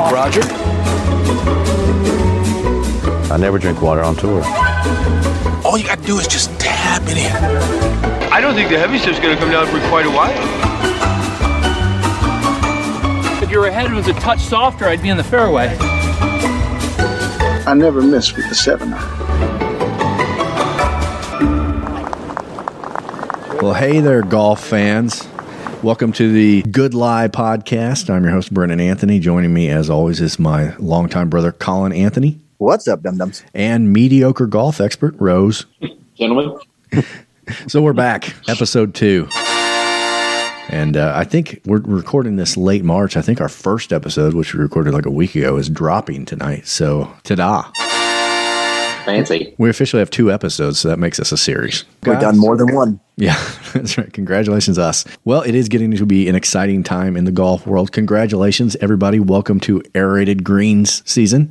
Coke, Roger. I never drink water on tour. All you gotta do is just tap it in. I don't think the heavy stuff's gonna come down for quite a while. If your head was a touch softer, I'd be in the fairway. I never miss with the seven iron. Well, hey there, golf fans. Welcome to the Good Lie podcast. I'm your host, Brennan Anthony. Joining me, as always, is my longtime brother, Colin Anthony, What's up, dum dums? and mediocre golf expert, Rose. Gentlemen, So we're back, episode two. And uh, I think we're recording this late March. I think our first episode, which we recorded like a week ago, is dropping tonight. So, ta da. Fancy. We officially have two episodes, so that makes us a series. We've Guys? done more than one. Yeah, that's right. Congratulations, us. Well, it is getting to be an exciting time in the golf world. Congratulations, everybody. Welcome to Aerated Greens season.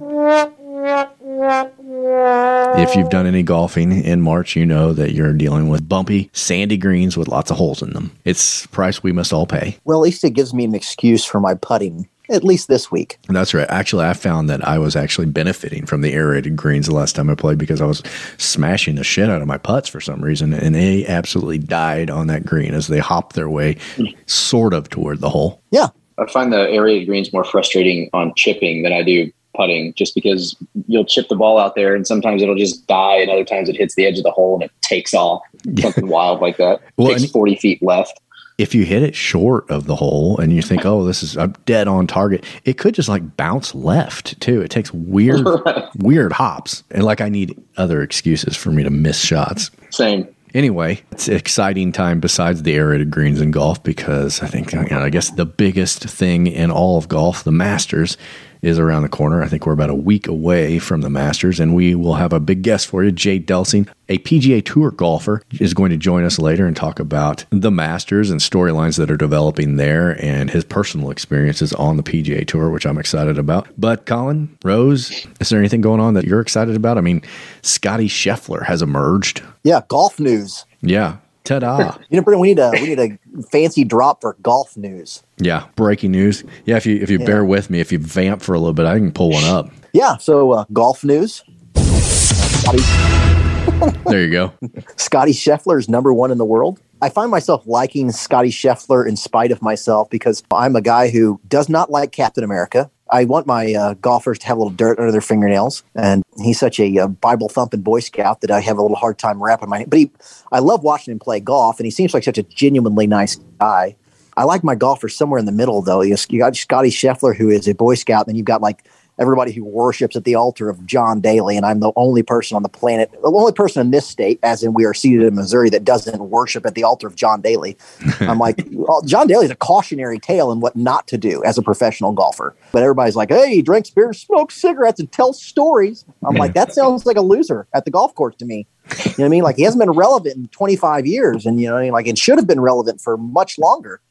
If you've done any golfing in March, you know that you're dealing with bumpy, sandy greens with lots of holes in them. It's a price we must all pay. Well, at least it gives me an excuse for my putting, at least this week. That's right. Actually, I found that I was actually benefiting from the aerated greens the last time I played because I was smashing the shit out of my putts for some reason, and they absolutely died on that green as they hopped their way sort of toward the hole. Yeah. I find the aerated greens more frustrating on chipping than I do putting, just because you'll chip the ball out there and sometimes it'll just die, and other times it hits the edge of the hole and it takes off. Something wild like that. Well, takes and- 40 feet left. If you hit it short of the hole and you think, "Oh, this is I'm dead on target," it could just like bounce left too. It takes weird, weird hops, and like I need other excuses for me to miss shots. Same. Anyway, it's an exciting time besides the aerated greens in golf because I think, you know, I guess the biggest thing in all of golf, the Masters, is around the corner. I think we're about a week away from the Masters, and we will have a big guest for you. Jay Delsing, a PGA Tour golfer, is going to join us later and talk about the Masters and storylines that are developing there and his personal experiences on the PGA Tour, which I'm excited about. But Colin, Rose, is there anything going on that you're excited about? I mean, Scotty Scheffler has emerged. Yeah, golf news. Yeah. Ta-da. You know, we need a we need a fancy drop for golf news. yeah. Breaking news. Yeah, if you if you bear with me, if you vamp for a little bit, I can pull one up. Yeah, so uh, golf news. Scotty, There you go. Scotty Scheffler is number one in the world. I find myself liking Scotty Scheffler in spite of myself because I'm a guy who does not like Captain America. I want my uh, golfers to have a little dirt under their fingernails, and he's such a uh, Bible thumping Boy Scout that I have a little hard time wrapping my. But he, I love watching him play golf, and he seems like such a genuinely nice guy. I like my golfers somewhere in the middle, though. You got Scotty Scheffler, who is a Boy Scout, and then you've got like everybody who worships at the altar of John Daly, and I'm the only person on the planet, the only person in this state, as in we are seated in Missouri, that doesn't worship at the altar of John Daly. I'm like, well, John Daly's a cautionary tale in what not to do as a professional golfer. But everybody's like, hey, he drinks beer, smokes cigarettes, and tells stories. I'm like, that sounds like a loser at the golf course to me. You know what I mean? Like he hasn't been relevant in 25 years, and you know, what I mean? like it should have been relevant for much longer.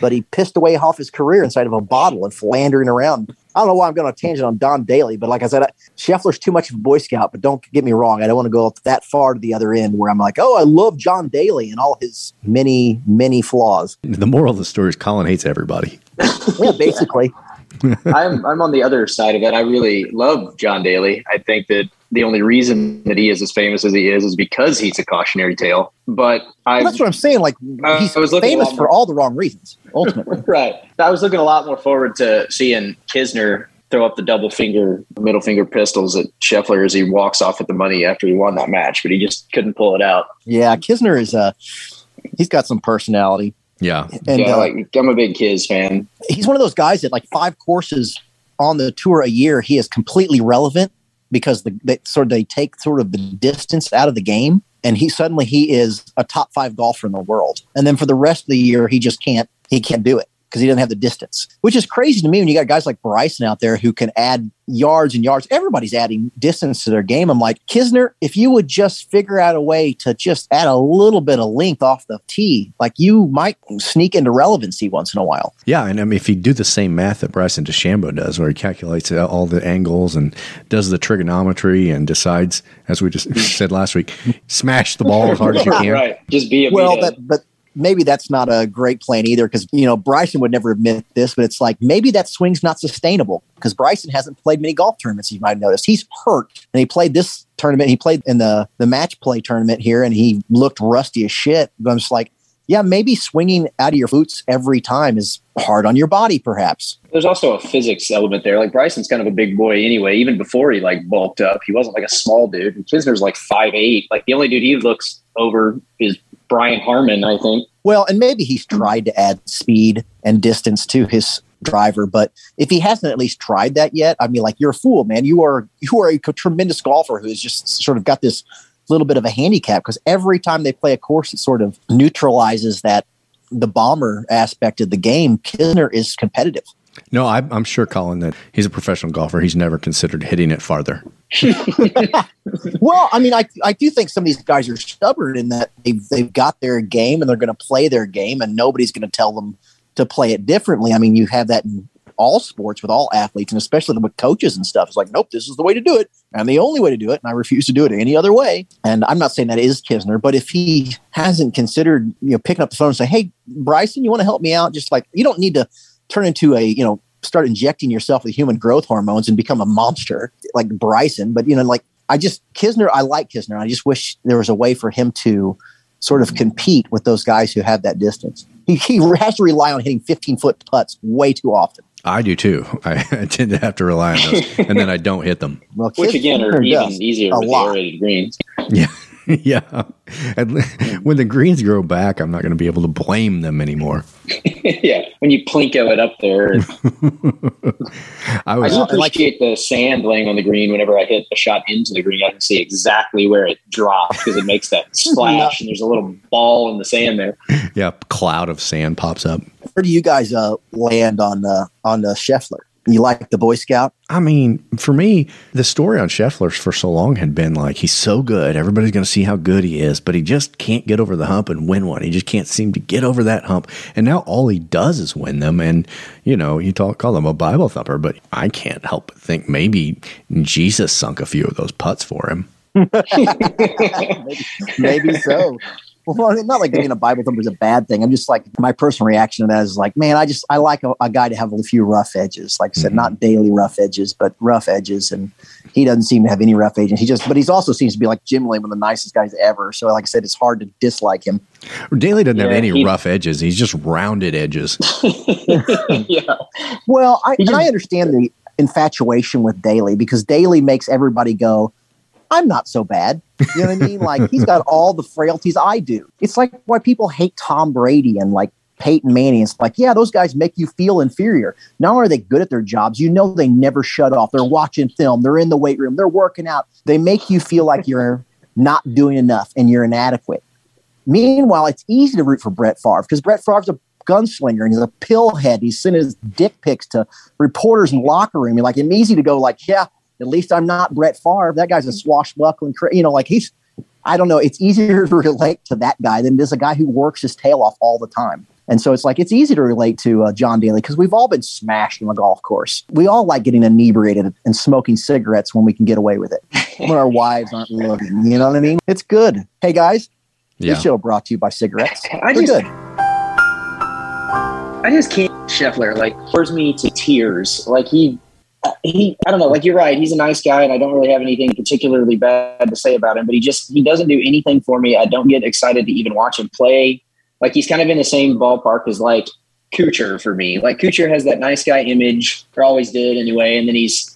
But he pissed away half his career inside of a bottle and philandering around. I don't know why I'm going on a tangent on Don Daly, but like I said, I, Scheffler's too much of a Boy Scout. But don't get me wrong, I don't want to go that far to the other end where I'm like, oh, I love John Daly and all his many, many flaws. The moral of the story is Colin hates everybody. Yeah, basically. I'm I'm on the other side of it. I really love John Daly. I think that the only reason that he is as famous as he is is because he's a cautionary tale. But I Well, that's what I'm saying. Like he's famous at- for all the wrong reasons. Ultimately, right. I was looking a lot more forward to seeing Kisner throw up the double finger, middle finger pistols at Scheffler as he walks off with the money after he won that match, but he just couldn't pull it out. yeah, Kisner is uh he's got some personality, Yeah. and yeah, uh, like I'm a big Kiz fan. he's one of those guys that like five courses on the tour a year, he is completely relevant because the they sort of they take sort of the distance out of the game, and he suddenly he is a top five golfer in the world. And then for the rest of the year, he just can't he can't do it because he doesn't have the distance, which is crazy to me when you got guys like Bryson out there who can add yards and yards. Everybody's adding distance to their game. I'm like, Kisner, if you would just figure out a way to just add a little bit of length off the tee, like you might sneak into relevancy once in a while. Yeah, and I mean, if you do the same math that Bryson DeChambeau does, where he calculates all the angles and does the trigonometry and decides, as we just said last week, smash the ball as hard as you can. right. Just be a well, that but maybe that's not a great plan either because you know Bryson would never admit this, but it's like maybe that swing's not sustainable because Bryson hasn't played many golf tournaments. You might have noticed he's hurt, and he played this tournament. He played in the the match play tournament here, and he looked rusty as shit. But I'm just like, yeah, maybe swinging out of your boots every time is hard on your body, perhaps. There's also a physics element there. Like Bryson's kind of a big boy anyway. Even before he like bulked up, he wasn't like a small dude. And Kisner's like five eight. Like the only dude he looks over is Brian Harman, I think. Well, and maybe he's tried to add speed and distance to his driver, but if he hasn't at least tried that yet, I mean, like you're a fool, man. You are you are a tremendous golfer who has just sort of got this little bit of a handicap because every time they play a course, it sort of neutralizes that the bomber aspect of the game. Kisner is competitive. No, I, I'm sure, Colin, that he's a professional golfer. He's never considered hitting it farther. well, I mean, I, I do think some of these guys are stubborn in that they've, they've got their game and they're going to play their game, and nobody's going to tell them to play it differently. I mean, you have that in all sports with all athletes, and especially with coaches and stuff. It's like, nope, this is the way to do it, and the only way to do it, and I refuse to do it any other way. And I'm not saying that is Kisner, but if he hasn't considered, you know, picking up the phone and say, "Hey, Bryson, you want to help me out?" Just like you don't need to turn into a, you know, start injecting yourself with human growth hormones and become a monster like Bryson. But you know, like I just Kisner, I like Kisner. I just wish there was a way for him to sort of compete with those guys who have that distance. He, he has to rely on hitting 15 foot putts way too often. I do too. I, I tend to have to rely on those, and then I don't hit them. Well, Which again are even easier with lot. the aerated greens. Yeah. yeah. when the greens grow back, I'm not going to be able to blame them anymore. yeah. When you plinko it up there. I, was, like, I appreciate the sand laying on the green whenever I hit a shot into the green. I can see exactly where it drops because it makes that splash and there's a little ball in the sand there. Yeah. Cloud of sand pops up. Where do you guys uh, land on, uh, on uh, Scheffler? You like the Boy Scout? I mean, for me, the story on Scheffler for so long had been like he's so good, everybody's going to see how good he is, but he just can't get over the hump and win one. He just can't seem to get over that hump. And now all he does is win them. And you know, you talk call him a Bible thumper, but I can't help but think maybe Jesus sunk a few of those putts for him. maybe, maybe so. Well, not like being a Bible thumper is a bad thing. I'm just like my personal reaction to that is like, man, I just I like a, a guy to have a few rough edges. Like I said, mm-hmm. not Daly rough edges, but rough edges. And he doesn't seem to have any rough edges. He just, but he's also seems to be like Jim Lee, one of the nicest guys ever. So, like I said, it's hard to dislike him. Daly doesn't yeah, have any he, rough edges. He's just rounded edges. yeah. Well, I, just, and I understand the infatuation with Daly because Daly makes everybody go, I'm not so bad. You know what I mean? Like he's got all the frailties I do. It's like why people hate Tom Brady and like Peyton Manning. It's like, yeah, those guys make you feel inferior. Not only are they good at their jobs, you know they never shut off. They're watching film, they're in the weight room, they're working out. They make you feel like you're not doing enough and you're inadequate. Meanwhile, it's easy to root for Brett Favre because Brett Favre's a gunslinger and he's a pillhead. He's sending his dick pics to reporters in locker room. You're like, it's easy to go like, yeah, at least I'm not Brett Favre. That guy's a swashbuckling, you know, like he's, I don't know. It's easier to relate to that guy than it is a guy who works his tail off all the time. And so it's like it's easy to relate to uh, John Daly because we've all been smashed on the golf course. We all like getting inebriated and smoking cigarettes when we can get away with it, when our wives aren't looking. You know what I mean? It's good. Hey guys, yeah. this show brought to you by cigarettes. I just, good. I just can't. Scheffler like pours me to tears. Like he he I don't know, like you're right. He's a nice guy, and I don't really have anything particularly bad to say about him. But he just he doesn't do anything for me. I don't get excited to even watch him play. Like he's kind of in the same ballpark as like Kuchar for me. Like Kuchar has that nice guy image, or always did anyway, and then he's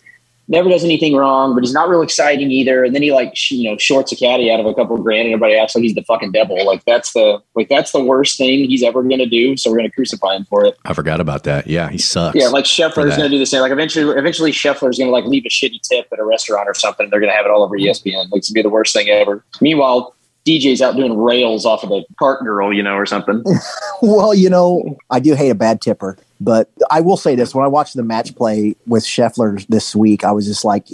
never does anything wrong, but he's not real exciting either. And then he like sh- you know shorts a caddy out of a couple of grand, and everybody acts like he's the fucking devil. Like that's the like that's the worst thing he's ever going to do. So we're going to crucify him for it. I forgot about that. Yeah, he sucks. Yeah, like Scheffler's going to do the same. Like eventually, eventually Scheffler's going to like leave a shitty tip at a restaurant or something. And they're going to have it all over ESPN. Like it's going to be the worst thing ever. Meanwhile. DJ's out doing rails off of a cart girl, you know, or something. well, you know, I do hate a bad tipper. But I will say this: when I watched the match play with Scheffler this week, I was just like,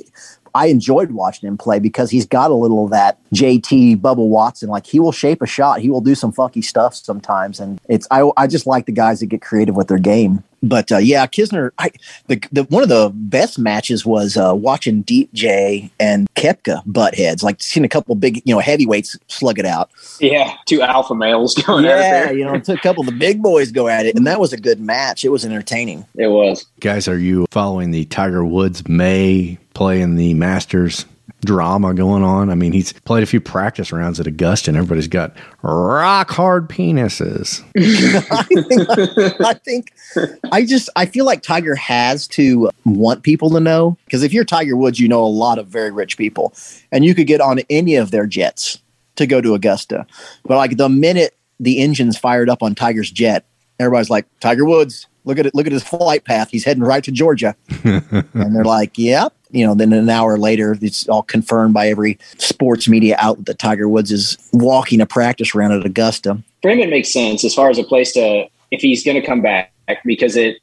I enjoyed watching him play because he's got a little of that JT Bubba Watson. Like he will shape a shot, he will do some funky stuff sometimes, and it's I I just like the guys that get creative with their game. But uh, yeah, Kisner. I the, the one of the best matches was uh, watching DJ and Koepka butt heads. Like seeing a couple big, you know, heavyweights slug it out. Yeah, two alpha males going at it Yeah, you know, it took a couple of the big boys go at it, and that was a good match. It was entertaining. It was. Guys, are you following the Tiger Woods May playing the Masters drama going on? I mean, he's played a few practice rounds at Augusta, and everybody's got rock hard penises. I think, I think, I just, I feel like Tiger has to want people to know because if you're Tiger Woods, you know a lot of very rich people, and you could get on any of their jets to go to Augusta. But like the minute the engine's fired up on Tiger's jet, everybody's like, Tiger Woods, look at it, look at his flight path. He's heading right to Georgia. and they're like, yep. You know, then an hour later, it's all confirmed by every sports media outlet that Tiger Woods is walking a practice round at Augusta. For him, it makes sense as far as a place to if he's going to come back because it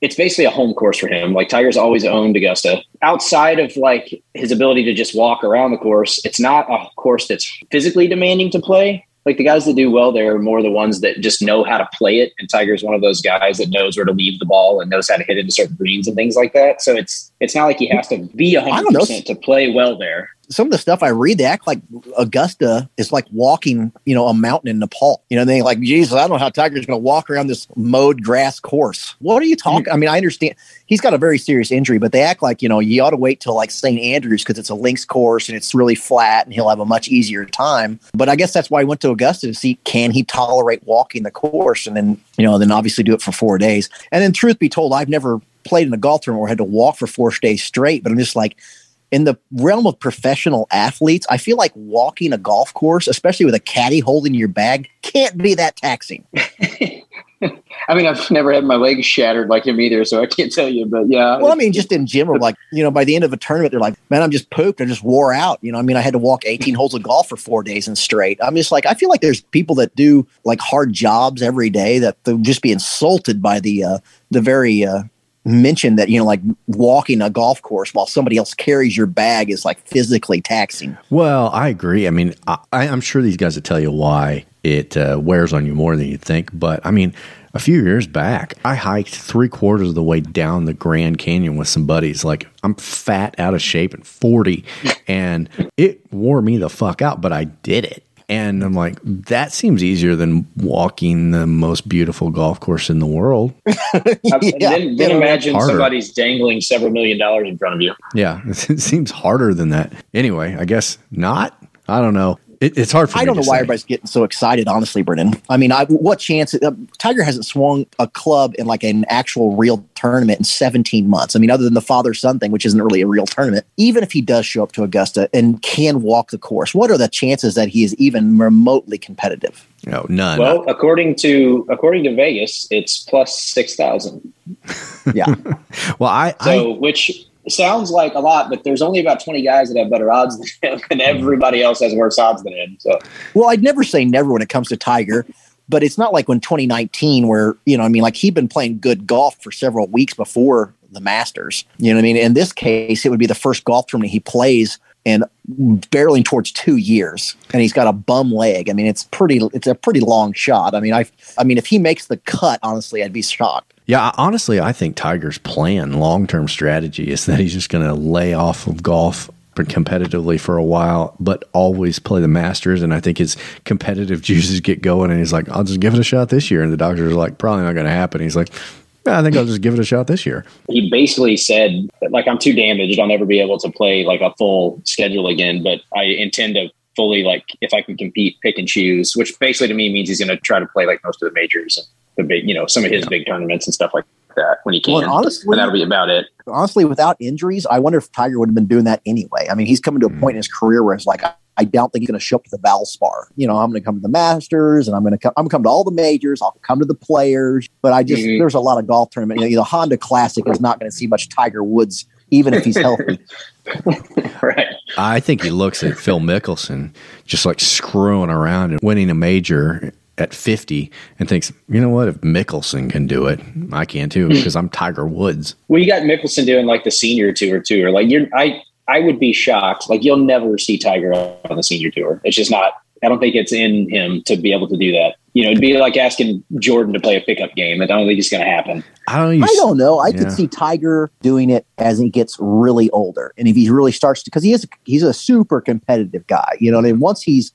it's basically a home course for him. Like Tiger's always owned Augusta. Outside of like his ability to just walk around the course, it's not a course that's physically demanding to play. Like the guys that do well there are more the ones that just know how to play it. And Tiger's one of those guys that knows where to leave the ball and knows how to hit into certain greens and things like that. So it's it's not like he has to be hundred percent to play well there. Some of the stuff I read, they act like Augusta is like walking, you know, a mountain in Nepal. You know, they like, Jesus, I don't know how Tiger's going to walk around this mowed grass course. What are you talking? Hmm. I mean, I understand he's got a very serious injury, but they act like, you know, you ought to wait till like St. Andrews because it's a links course and it's really flat and he'll have a much easier time. But I guess that's why he went to Augusta to see can he tolerate walking the course and then, you know, then obviously do it for four days. And then, truth be told, I've never played in a golf tournament or had to walk for four days straight, but I'm just like, in the realm of professional athletes, I feel like walking a golf course, especially with a caddy holding your bag, can't be that taxing. I mean, I've never had my legs shattered like him either, so I can't tell you. But yeah, Well, I mean, just in general, like, you know, by the end of a tournament, they're like, man, I'm just pooped. I just wore out. You know, I mean, I had to walk 18 holes of golf for four days and straight. I'm just like, I feel like there's people that do like hard jobs every day that they'll just be insulted by the, uh, the very, uh, mention that you know like walking a golf course while somebody else carries your bag is like physically taxing Well, I agree. I mean, I, I'm sure these guys will tell you why it uh, wears on you more than you think. But I mean, a few years back, I hiked three quarters of the way down the Grand Canyon with some buddies. Like, I'm fat, out of shape, and 40, and it wore me the fuck out, but I did it. And I'm like, that seems easier than walking the most beautiful golf course in the world. Yeah, then, then yeah, imagine harder. somebody's dangling several million dollars in front of you. Yeah, it seems harder than that. Anyway, I guess not. I don't know. It, it's hard for I don't know to why say. everybody's getting so excited, honestly, Brennan. I mean, I, what chance? Uh, Tiger hasn't swung a club in like an actual real tournament in 17 months. I mean, other than the father son thing, which isn't really a real tournament. Even if he does show up to Augusta and can walk the course, what are the chances that he is even remotely competitive? No, none. Well, according to according to Vegas, it's plus six thousand. Yeah. well, I, So, I which sounds like a lot, but there's only about twenty guys that have better odds than him, and everybody else has worse odds than him. So, well, I'd never say never when it comes to Tiger. But it's not like when 2019, where, you know, I mean, like he'd been playing good golf for several weeks before the Masters. You know what I mean? In this case, it would be the first golf tournament he plays in barreling towards two years, and he's got a bum leg. I mean, it's pretty. It's a pretty long shot. I mean, I. I mean, if he makes the cut, honestly, I'd be shocked. Yeah, honestly, I think Tiger's plan, long term strategy, is that he's just going to lay off of golf competitively for a while, but always play the Masters. And I think his competitive juices get going, and he's like, "I'll just give it a shot this year." And the doctors are like, "Probably not going to happen." He's like, "I think I'll just give it a shot this year." he basically said, like, I'm too damaged. I'll never be able to play like a full schedule again, but I intend to fully, like, if I can compete, pick and choose, which basically to me means he's going to try to play like most of the majors the big, you know, some of his big tournaments and stuff like that when he can. Well, and honestly- and that'll be about it. honestly, without injuries, I wonder if Tiger would have been doing that anyway. I mean, he's coming to a point in his career where it's like, I, I don't think he's going to show up to the Valspar. You know, I'm going to come to the Masters, and I'm going to come. I'm going to come to all the majors. I'll come to the Players, but I just Mhm. there's a lot of golf tournament. You know, the Honda Classic is not going to see much Tiger Woods, even if he's healthy. right. I think he looks at Phil Mickelson just like screwing around and winning a major at 50 and thinks, you know what? If Mickelson can do it, I can too because I'm Tiger Woods. Well, you got Mickelson doing like the senior tour too, or like you're, I, I would be shocked. Like you'll never see Tiger on the senior tour. It's just not, I don't think it's in him to be able to do that. You know, it'd be like asking Jordan to play a pickup game. I don't think it's going to happen. I don't. I don't know. I Yeah. could see Tiger doing it as he gets really older, and if he really starts to, because he is he's a super competitive guy. You know, what I mean, once he's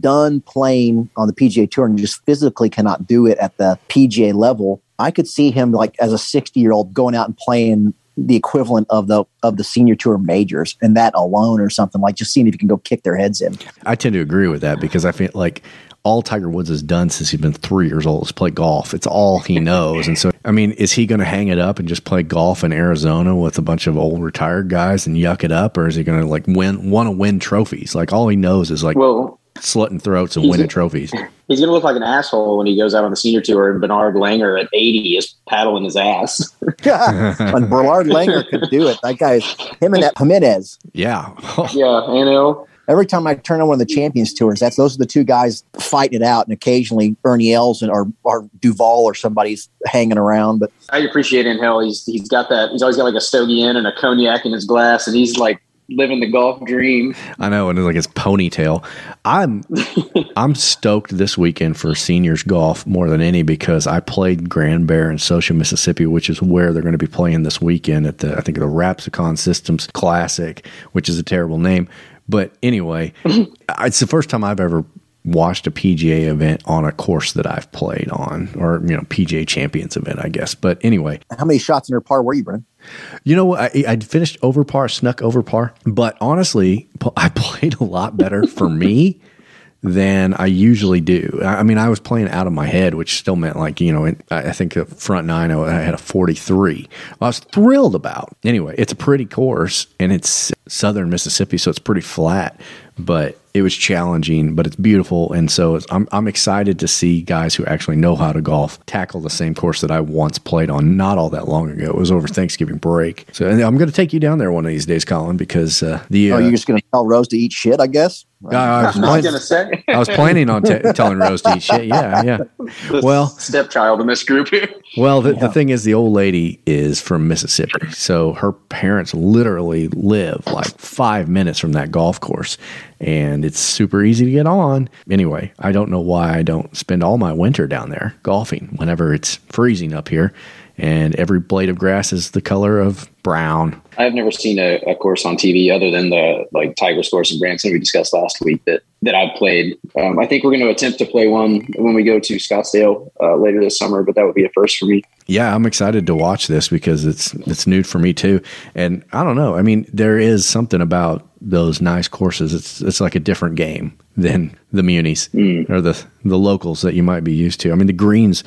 done playing on the PGA Tour and just physically cannot do it at the PGA level, I could see him like as a sixty year old going out and playing the equivalent of the of the senior tour majors and that alone or something like just seeing if you can go kick their heads in. I tend to agree with that because I feel like all Tiger Woods has done since he's been three years old is play golf. It's all he knows. And so, I mean, is he going to hang it up and just play golf in Arizona with a bunch of old retired guys and yuck it up? Or is he going to like win, want to win trophies? Like all he knows is like Well, slitting throats and He's- winning trophies. he's going to look like an asshole when he goes out on the senior tour and Bernard Langer at 80 is paddling his ass. and Bernard Langer could do it. That guy's him and that Jimenez. Yeah. yeah, I know. Every time I turn on one of the Champions tours, that's those are the two guys fighting it out, and occasionally Ernie Els and or, or Duval or somebody's hanging around. But I appreciate in hell. He's he's got that. He's always got like a stogie in and a cognac in his glass, and he's like living the golf dream. I know, and it's like his ponytail. I'm I'm stoked this weekend for seniors golf more than any because I played Grand Bear in Saucier Mississippi, which is where they're going to be playing this weekend at the I think the Rapiscan Systems Classic, which is a terrible name. But anyway, it's the first time I've ever watched a PGA event on a course that I've played on, or you know, PGA Champions event, I guess. But anyway, how many shots in her par were you, Brennan? You know what? I, I'd finished over par, snuck over par, but honestly, I played a lot better for me than I usually do. I I mean, I was playing out of my head, which still meant like, you know, I I think the front nine, I had a 43. I was thrilled about. Anyway, it's a pretty course and it's southern Mississippi, so it's pretty flat, but it was challenging, but it's beautiful. And so it's, I'm, I'm excited to see guys who actually know how to golf tackle the same course that I once played on not all that long ago. It was over Thanksgiving break. So and I'm going to take you down there one of these days, Colin, because uh, the. oh, Uh, you're just going to tell Rose to eat shit, I guess. I, was I was plan- gonna say. I was planning on t- telling Rose to eat shit. Yeah, yeah. The Well- stepchild in this group here. Well, the, the thing is, the old lady is from Mississippi. So her parents literally live like five minutes from that golf course. And it's super easy to get on. Anyway, I don't know why I don't spend all my winter down there golfing whenever it's freezing up here. And every blade of grass is the color of brown. I've never seen a, a course on TV other than the like Tigers course in Branson we discussed last week that that I've played. Um, I think we're going to attempt to play one when we go to Scottsdale uh, later this summer, but that would be a first for me. Yeah, I'm excited to watch this because it's it's new for me too. And I don't know. I mean, there is something about those nice courses. It's it's like a different game than the munis or the the locals that you might be used to. I mean, the greens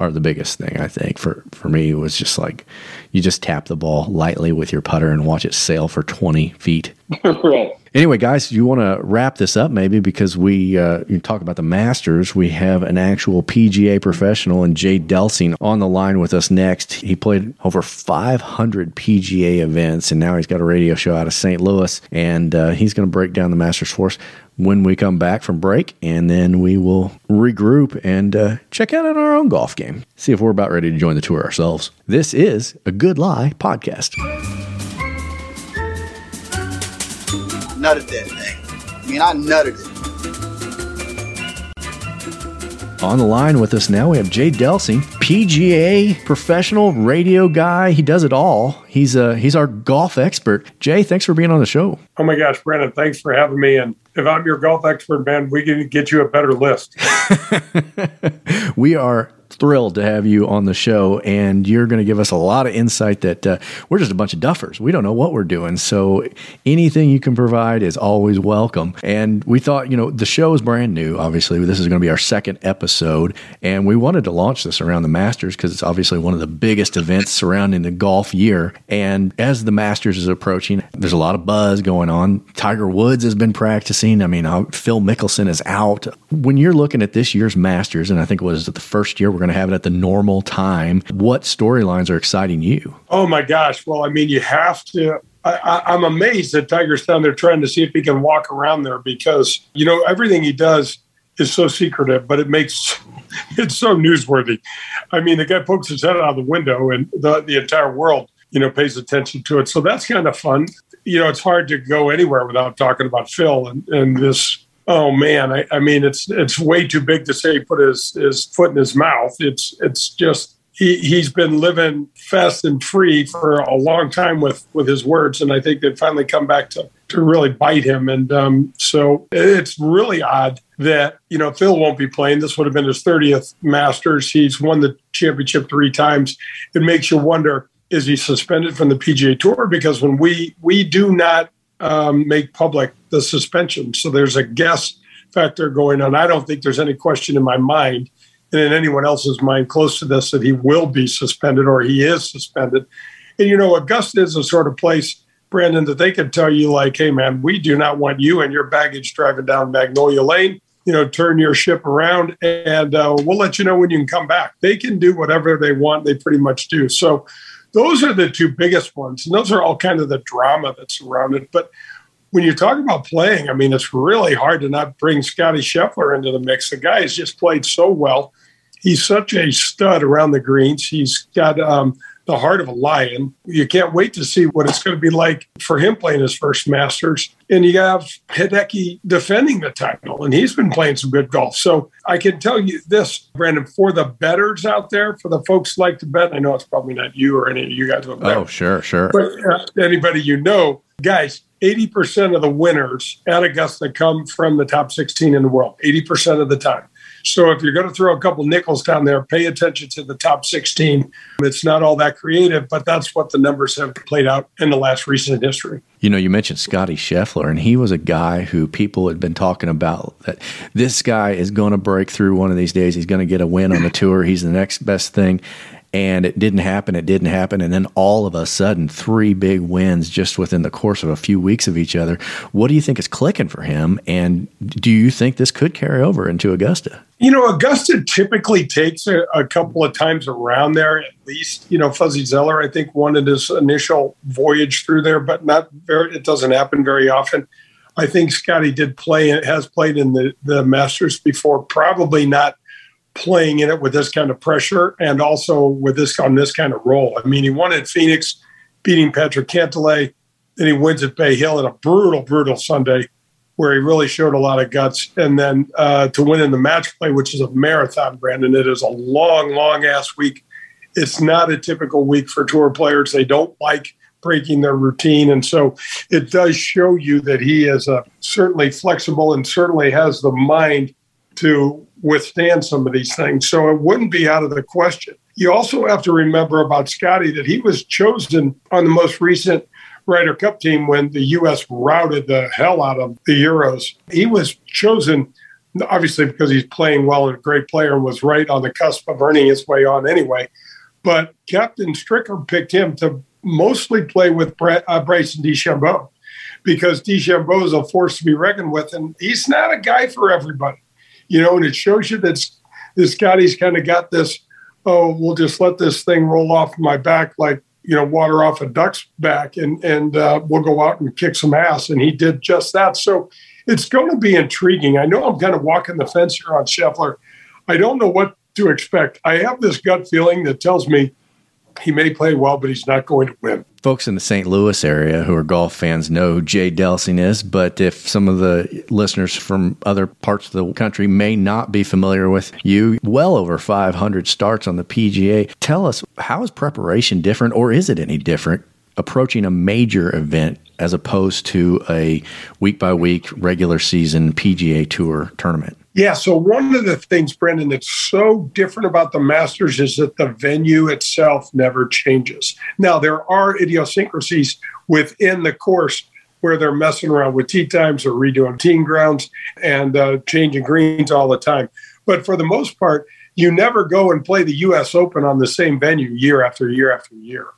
are the biggest thing I think for for me was just like you just tap the ball lightly with your putter and watch it sail for 20 feet. right. Anyway, guys, you want to wrap this up maybe because we uh, you talk about the Masters. We have an actual PGA professional and Jay Delsing on the line with us next. He played over 500 PGA events, and now he's got a radio show out of St. Louis, and uh, he's going to break down the Masters for us when we come back from break, and then we will regroup and uh, check out on our own golf game. See if we're about ready to join the tour ourselves. This is a Good Lie podcast. Nutted that thing. I mean, I nutted it. On the line with us now, we have Jay Delsing, PGA professional radio guy. He does it all. He's uh, he's our golf expert. Jay, thanks for being on the show. Oh my gosh, Brandon, thanks for having me. And if I'm your golf expert, man, we can get you a better list. we are thrilled to have you on the show, and you're going to give us a lot of insight that uh, we're just a bunch of duffers. We don't know what we're doing. So anything you can provide is always welcome. And we thought, you know, the show is brand new. Obviously, this is going to be our second episode, and we wanted to launch this around the Masters because it's obviously one of the biggest events surrounding the golf year. And as the Masters is approaching, there's a lot of buzz going on. Tiger Woods has been practicing. I mean, uh, Phil Mickelson is out. When you're looking at this year's Masters, and I think it was the first year we're going to have it at the normal time, what storylines are exciting you? Oh my gosh. Well, I mean, you have to. I, I'm amazed that Tiger's down there trying to see if he can walk around there because, you know, everything he does is so secretive, but it makes it's so newsworthy. I mean, the guy pokes his head out of the window and the, the entire world, you know, pays attention to it. So that's kind of fun. You know, it's hard to go anywhere without talking about Phil and, and this Oh man, I, I mean it's it's way too big to say put his, his foot in his mouth. It's it's just he, he's been living fast and free for a long time with with his words, and I think they've finally come back to to really bite him. And um, so it's really odd that you know Phil won't be playing. This would have been his 30th Masters. He's won the championship three times. It makes you wonder: is he suspended from the PGA Tour? Because when we we do not um, make public the suspension, so there's a guess factor going on. I don't think there's any question in my mind and in anyone else's mind close to this that he will be suspended or he is suspended. And you know, Augusta is a sort of place, Brandon, that they could tell you, like, hey, man, we do not want you and your baggage driving down Magnolia Lane. You know, turn your ship around and uh, we'll let you know when you can come back. They can do whatever they want. They pretty much do. So, those are the two biggest ones. And those are all kind of the drama that's around it. But when you talk about playing, I mean, it's really hard to not bring Scotty Scheffler into the mix. The guy has just played so well he's such a stud around the greens. He's got um, the heart of a lion. You can't wait to see what it's going to be like for him playing his first Masters. And you have Hideki defending the title, and he's been playing some good golf. So I can tell you this, Brandon, for the bettors out there, for the folks like to bet, I know it's probably not you or any of you guys. Oh, sure, sure. But uh, anybody you know, guys, 80% of the winners at Augusta come from the top 16 in the world, 80% of the time. So if you're going to throw a couple nickels down there, pay attention to the top 16. It's not all that creative, but that's what the numbers have played out in the last recent history. You know, you mentioned Scotty Scheffler, and he was a guy who people had been talking about that this guy is going to break through one of these days. He's going to get a win on the tour. He's the next best thing and it didn't happen. It didn't happen. And then all of a sudden, three big wins just within the course of a few weeks of each other. What do you think is clicking for him? And do you think this could carry over into Augusta? You know, Augusta typically takes a, a couple of times around there at least. You know, Fuzzy Zoeller, I think, wanted his initial voyage through there, but not very, it doesn't happen very often. I think Scotty did play, has played in the, the Masters before, probably not playing in it with this kind of pressure and also with this on this kind of roll. I mean, he won at Phoenix, beating Patrick Cantlay. Then he wins at Bay Hill in a brutal, brutal Sunday where he really showed a lot of guts. And then uh, to win in the match play, which is a marathon, Brandon, it is a long, long ass week. It's not a typical week for tour players. They don't like breaking their routine. And so it does show you that he is uh, certainly flexible and certainly has the mind to withstand some of these things. So it wouldn't be out of the question. You also have to remember about Scotty that he was chosen on the most recent Ryder Cup team when the U.S. routed the hell out of the Euros. He was chosen, obviously, because he's playing well and a great player and was right on the cusp of earning his way on anyway. But Captain Stricker picked him to mostly play with uh, Bryson DeChambeau because DeChambeau is a force to be reckoned with, and he's not a guy for everybody you know, and it shows you that this Scotty's kind of got this, oh, we'll just let this thing roll off my back like, you know, water off a duck's back and, and uh, we'll go out and kick some ass. And he did just that. So it's going to be intriguing. I know I'm kind of walking the fence here on Scheffler. I don't know what to expect. I have this gut feeling that tells me he may play well, but he's not going to win. Folks in the St. Louis area who are golf fans know who Jay Delsing is, but if some of the listeners from other parts of the country may not be familiar with you, well over 500 starts on the PGA. Tell us, how is preparation different, or is it any different approaching a major event as opposed to a week by week regular season PGA Tour tournament? Yeah. So one of the things, Brendan, that's so different about the Masters is that the venue itself never changes. Now there are idiosyncrasies within the course where they're messing around with tee times or redoing team grounds and uh, changing greens all the time. But for the most part, you never go and play the U.S. Open on the same venue year after year after year.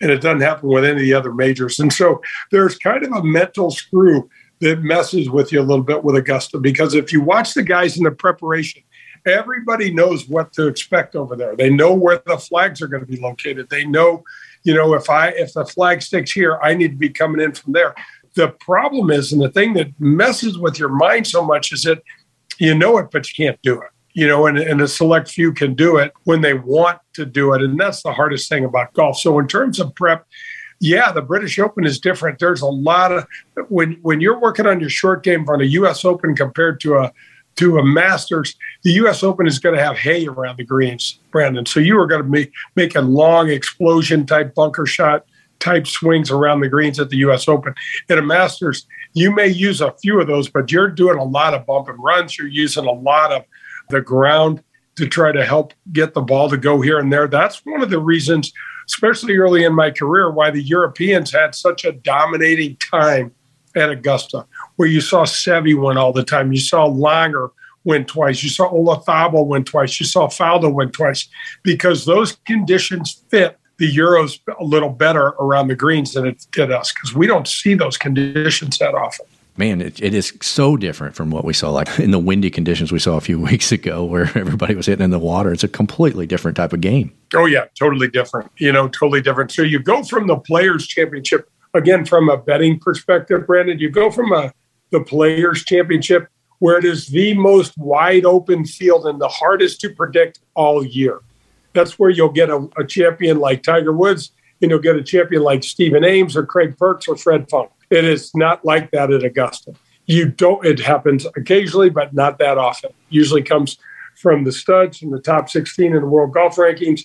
And it doesn't happen with any of the other majors. And so there's kind of a mental screw that messes with you a little bit with Augusta because if you watch the guys in the preparation, everybody knows what to expect over there. They know where the flags are going to be located. They know, you know, if I if the flag sticks here, I need to be coming in from there. The problem is, and the thing that messes with your mind so much is that you know it, but you can't do it. You know, and, and a select few can do it when they want to do it. And that's the hardest thing about golf. So in terms of prep, yeah, the British Open is different. There's a lot of when when you're working on your short game on a U.S. Open compared to a to a Masters, the U.S. Open is going to have hay around the greens, Brandon. So you are going to be making long explosion type bunker shot type swings around the greens at the U.S. Open. At a Masters, you may use a few of those, but you're doing a lot of bump and runs. You're using a lot of the ground to try to help get the ball to go here and there. That's one of the reasons especially early in my career, why the Europeans had such a dominating time at Augusta, where you saw Seve win all the time. You saw Langer win twice. You saw Olazabal win twice. You saw Faldo win twice because those conditions fit the Euros a little better around the greens than it did us because we don't see those conditions that often man, it, it is so different from what we saw like in the windy conditions we saw a few weeks ago where everybody was hitting in the water. It's a completely different type of game. Oh, yeah, totally different. You know, totally different. So you go from the Players' Championship, again, from a betting perspective, Brandon, you go from a the Players' Championship where it is the most wide open field and the hardest to predict all year. That's where you'll get a, a champion like Tiger Woods and you'll get a champion like Stephen Ames or Craig Perks or Fred Funk it is not like that at Augusta. You don't. It happens occasionally, but not that often. Usually comes from the studs from the top 16 in the world golf rankings,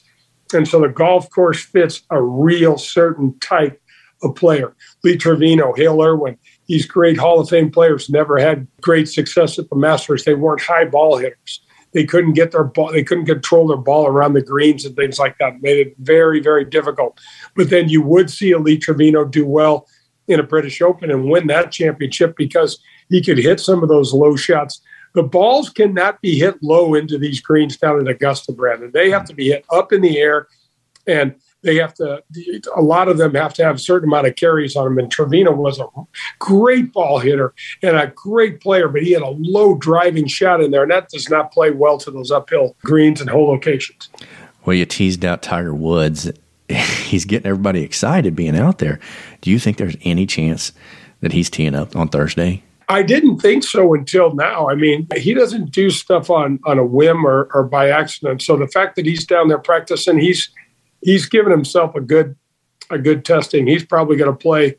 and so the golf course fits a real certain type of player. Lee Trevino, Hale Irwin, these great Hall of Fame players never had great success at the Masters. They weren't high ball hitters. They couldn't get their ball. They couldn't control their ball around the greens and things like that. It made it very, very difficult. But then you would see a Lee Trevino do well in a British Open and win that championship because he could hit some of those low shots. The balls cannot be hit low into these greens down at Augusta, Brandon. They have to be hit up in the air, and they have to. A lot of them have to have a certain amount of carries on them. And Trevino was a great ball hitter and a great player, but he had a low driving shot in there, and that does not play well to those uphill greens and hole locations. Well, you teased out Tiger Woods he's getting everybody excited being out there. Do you think there's any chance that he's teeing up on Thursday? I didn't think so until now. I mean, he doesn't do stuff on on a whim or, or by accident. So the fact that he's down there practicing, he's he's given himself a good a good testing. He's probably going to play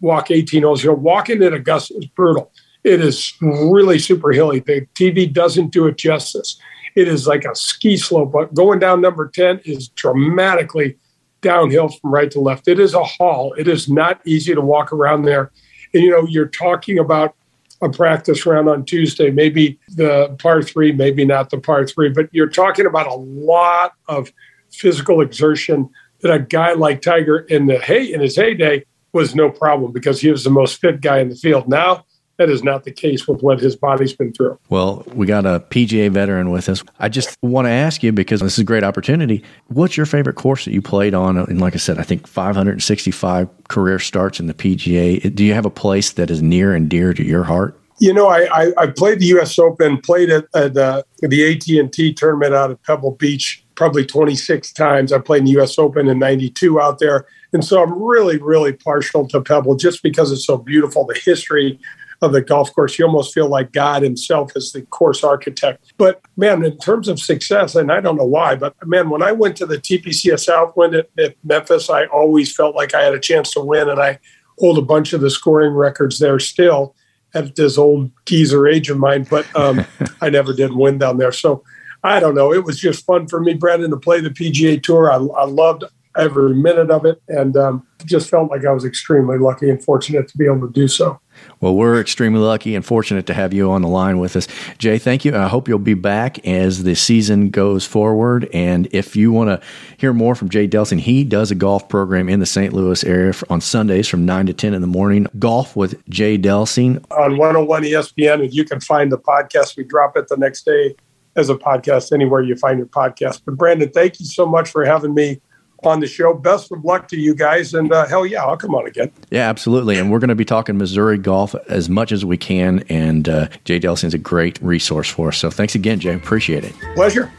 walk 18 holes. You know, walking at Augusta is brutal. It is really super hilly. The TV doesn't do it justice. It is like a ski slope, but going down number 10 is dramatically downhill from right to left. It is a haul. It is not easy to walk around there. And you know, you're talking about a practice round on Tuesday, maybe the par three, maybe not the par three, but you're talking about a lot of physical exertion that a guy like Tiger in the hey in his heyday was no problem because he was the most fit guy in the field. Now that is not the case with what his body's been through. Well, we got a PGA veteran with us. I just want to ask you because this is a great opportunity. What's your favorite course that you played on? And like I said, I think 565 career starts in the PGA. Do you have a place that is near and dear to your heart? You know, I, I, I played the U.S. Open, played at, at uh, the AT&T tournament out at Pebble Beach probably 26 times. I played in the U.S. Open in '92 out there, and so I'm really, really partial to Pebble just because it's so beautiful. The history of the golf course. You almost feel like God himself is the course architect. But man, in terms of success, and I don't know why, but man, when I went to the TPC Southwind at, at Memphis, I always felt like I had a chance to win, and I hold a bunch of the scoring records there still at this old geezer age of mine. But um, I never did win down there, so. I don't know. It was just fun for me, Brandon, to play the PGA Tour. I, I loved every minute of it, and um, just felt like I was extremely lucky and fortunate to be able to do so. Well, we're extremely lucky and fortunate to have you on the line with us. Jay, thank you. I hope you'll be back as the season goes forward. And if you want to hear more from Jay Delsing, he does a golf program in the St. Louis area on Sundays from 9 to 10 in the morning. Golf with Jay Delsing. On 101 ESPN, and you can find the podcast. We drop it the next day as a podcast anywhere you find your podcast. But Brandon, thank you so much for having me on the show. Best of luck to you guys, and uh, hell yeah, I'll come on again. Yeah, absolutely. And we're going to be talking Missouri golf as much as we can. And uh, Jay Delsing's a great resource for us. So thanks again, Jay. Appreciate it. Pleasure.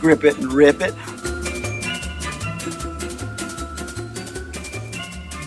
Grip it and rip it.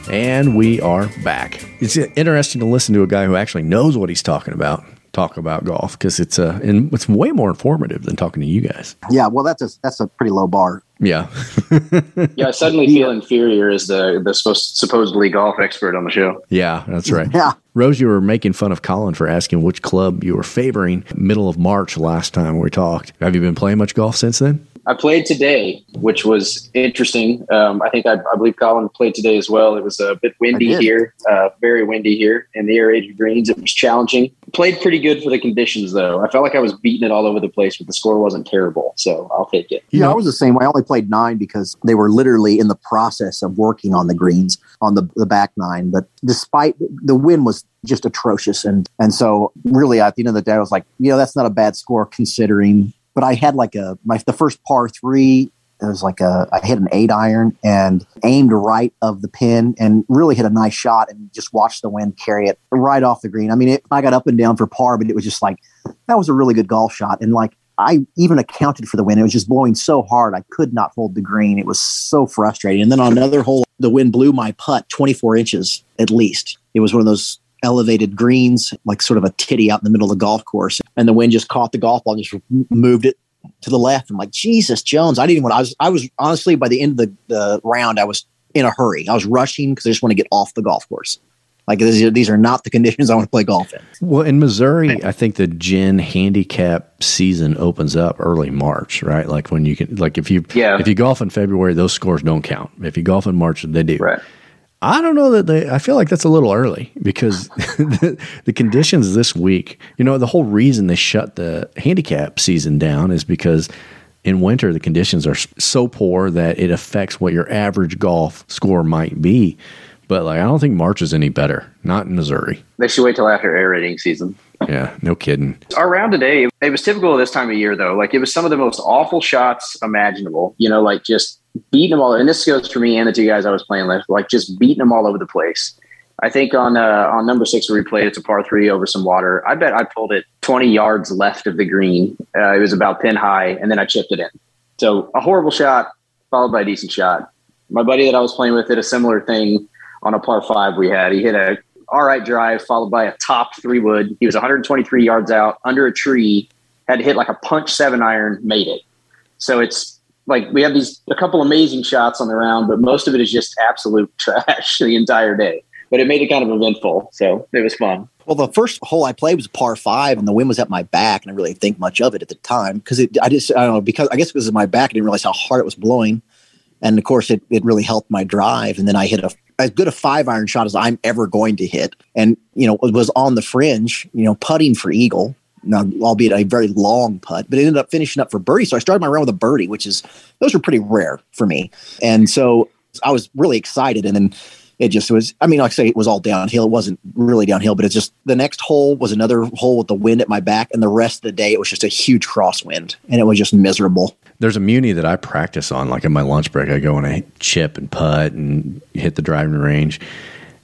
And we are back. It's interesting to listen to a guy who actually knows what he's talking about talk about golf because it's a and it's way more informative than talking to you guys. Yeah, well, that's a that's a pretty low bar. Yeah, Yeah, I suddenly feel inferior as the the supposed, supposedly golf expert on the show. yeah, that's right. Yeah. Rose, you were making fun of Colin for asking which club you were favoring middle of March last time we talked. Have you been playing much golf since then? I played today, which was interesting. Um, I think I, I believe Colin played today as well. It was a bit windy here, uh, very windy here in the aerated greens. It was challenging. Played pretty good for the conditions, though. I felt like I was beating it all over the place, but the score wasn't terrible, so I'll take it. Yeah, I was the same way. I only played nine because they were literally in the process of working on the greens on the, the back nine. But despite the win was just atrocious, and and so really at the end of the day, I was like, you know, that's not a bad score considering. But I had like a my the first par three. It was like a I hit an eight iron and aimed right of the pin and really hit a nice shot and just watched the wind carry it right off the green. I mean, it, I got up and down for par, but it was just like that was a really good golf shot. And like I even accounted for the wind. It was just blowing so hard I could not hold the green. It was so frustrating. And then on another hole, the wind blew my putt 24 inches at least. It was one of those elevated greens, like sort of a titty out in the middle of the golf course. And the wind just caught the golf ball and just moved it to the left. I'm like, Jesus Jones. I didn't even want I was I was honestly by the end of the, the round, I was in a hurry. I was rushing because I just want to get off the golf course. Like these are, these are not the conditions I want to play golf in. Well, in Missouri, I think the GHIN handicap season opens up early March, right? Like when you can, like if you Yeah. if you golf in February, those scores don't count. If you golf in March, they do. Right. I don't know that they. I feel like that's a little early because the, the conditions this week. You know, the whole reason they shut the handicap season down is because in winter the conditions are so poor that it affects what your average golf score might be. But like, I don't think March is any better. Not in Missouri. They should wait till after aerating season. Yeah, no kidding. Our round today, it was typical of this time of year, though. Like it was some of the most awful shots imaginable. You know, like just beating them all. And this goes for me and the two guys I was playing with, like just beating them all over the place. I think on uh, on number six where we played, it's a par three over some water. I bet I pulled it 20 yards left of the green. Uh, it was about pin high, and then I chipped it in. So a horrible shot followed by a decent shot. My buddy that I was playing with did a similar thing on a par five we had. He hit a all right drive followed by a top three wood. He was 123 yards out under a tree, had to hit like a punch seven iron, made it. So it's like we have these a couple amazing shots on the round, but most of it is just absolute trash the entire day. But it made it kind of eventful, so it was fun. Well, the first hole I played was par five, and the wind was at my back, and I really didn't think much of it at the time because. I just I don't know because I guess because of my back, I didn't realize how hard it was blowing, and of course it it really helped my drive. And then I hit a as good a five iron shot as I'm ever going to hit, and you know it was on the fringe, you know, putting for eagle. Now, albeit a very long putt, but it ended up finishing up for birdie. So I started my round with a birdie, which is those are pretty rare for me, and so I was really excited. And then it just was i mean like i say it was all downhill it wasn't really downhill but it's just the next hole was another hole with the wind at my back and the rest of the day it was just a huge crosswind and it was just miserable There's a muni that I practice on. Like in my lunch break, I go and I chip and putt and hit the driving range.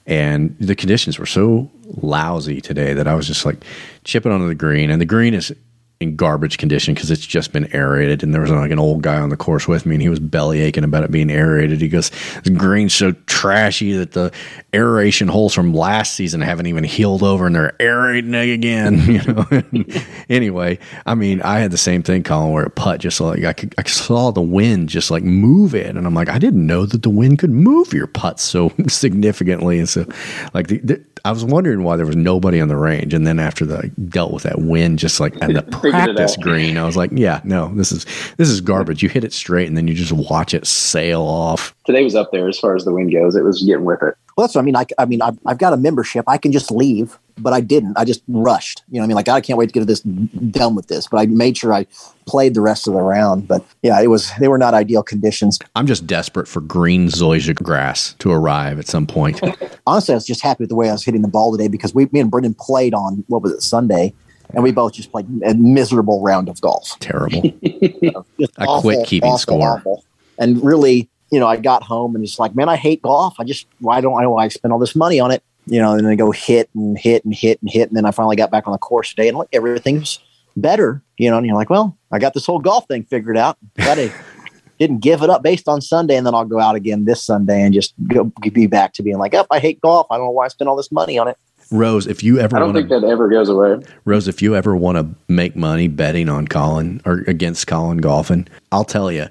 And the conditions were so lousy today that I was just like chipping onto the green. And the green is in garbage condition because it's just been aerated. And there was like an old guy on the course with me, and he was belly aching about it being aerated. He goes, "The green's so trashy that the aeration holes from last season haven't even healed over, and they're aerating again." You know. anyway, I mean, I had the same thing, Colin, where a putt just like I, could, I saw the wind just like move it, and I'm like, I didn't know that the wind could move your putt so significantly, and so like the, the I was wondering why there was nobody on the range, and then after the I dealt with that wind, just like at the practice green, I was like, yeah, no, this is this is garbage. You hit it straight, and then you just watch it sail off. Today was up there as far as the wind goes. It was getting with it. well that's what i mean i, I mean I've, I've got a membership i can just leave but i didn't i just rushed you know what i mean like i can't wait to get this done with this but i made sure i played the rest of the round but yeah it was they were not ideal conditions I'm just desperate for green zoysia grass to arrive at some point. honestly, I was just happy with the way I was hitting the ball today because we, me and Brendan played on what was it Sunday, and we both just played a miserable round of golf. Terrible. I quit keeping score. And really, you know, I got home and it's like, man, I hate golf. I just why don't I know why I spend all this money on it? You know, and then I go hit and hit and hit and hit, and then I finally got back on the course today, and like everything's better. You know, and you're like, well, I got this whole golf thing figured out. To didn't give it up based on Sunday, and then I'll go out again this Sunday and just go be back to being like, up, I hate golf. I don't know why I spent all this money on it. Rose, if you ever I don't want think that ever goes away. Rose, if you ever want to make money betting on Colin or against Colin golfing, I'll tell you,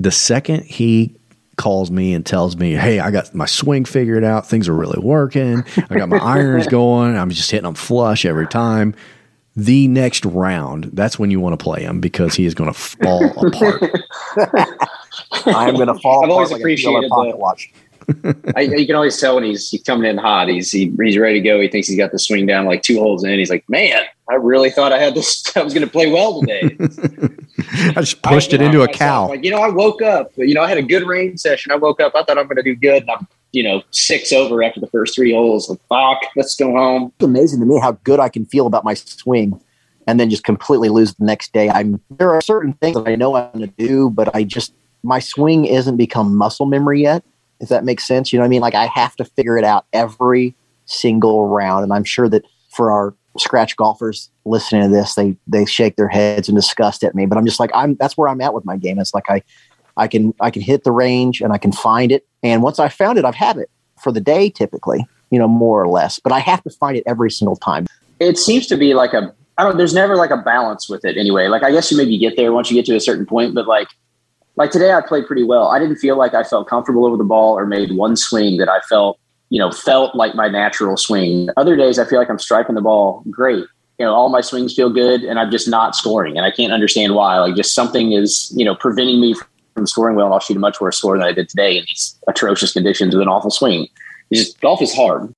the second he calls me and tells me, "Hey, I got my swing figured out. Things are really working. I got my irons going. I'm just hitting them flush every time." The next round, that's when you want to play him because he is going to fall apart. I'm going to fall I've always apart like a killer appreciated pocket the- watch. I, you can always tell when he's, he's coming in hot. He's he, he's ready to go. He thinks he's got the swing down like two holes in. He's like, man, I really thought I had this. I was going to play well today. I just pushed I- it know, into a cow. Like you know, I woke up. You know, I had a good rain session. I woke up. I thought I'm going to do good, and I'm you know six over after the first three holes. Like fuck, let's go home. It's amazing to me how good I can feel about my swing and then just completely lose the next day. I'm there are certain things that I know I'm going to do, but I just my swing isn't become muscle memory yet. If that makes sense, you know what I mean? Like I have to figure it out every single round, and I'm sure that for our scratch golfers listening to this, they they shake their heads in disgust at me. But I'm just like I'm. That's where I'm at with my game. It's like I I can I can hit the range and I can find it, and once I found it, I've had it for the day typically, you know, more or less. But I have to find it every single time. It seems to be like a. I don't. There's never like a balance with it anyway. Like I guess you maybe get there once you get to a certain point, but like like today I played pretty well. I didn't feel like I felt comfortable over the ball or made one swing that I felt, you know, felt like my natural swing. Other days I feel like I'm striking the ball great. You know, all my swings feel good and I'm just not scoring. And I can't understand why. Like just something is, you know, preventing me from scoring well and I'll shoot a much worse score than I did today in these atrocious conditions with an awful swing. It's just golf is hard.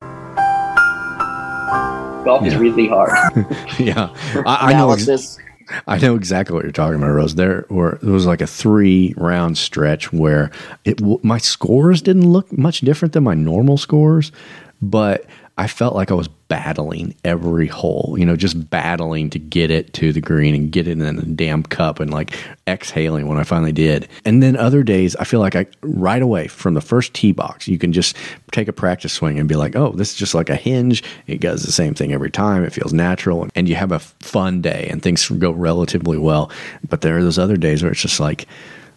Golf is really hard. yeah, I, I know. ex-. I know exactly what you're talking about, Rose. There were there was like a three round stretch where it my scores didn't look much different than my normal scores, but I felt like I was battling every hole. You know, just battling to get it to the green and get it in the damn cup and like exhaling when I finally did. And then other days, I feel like I right away from the first tee box, you can just take a practice swing and be like, oh, this is just like a hinge. It does the same thing every time. It feels natural, and you have a fun day, and things go relatively well. But there are those other days where it's just like.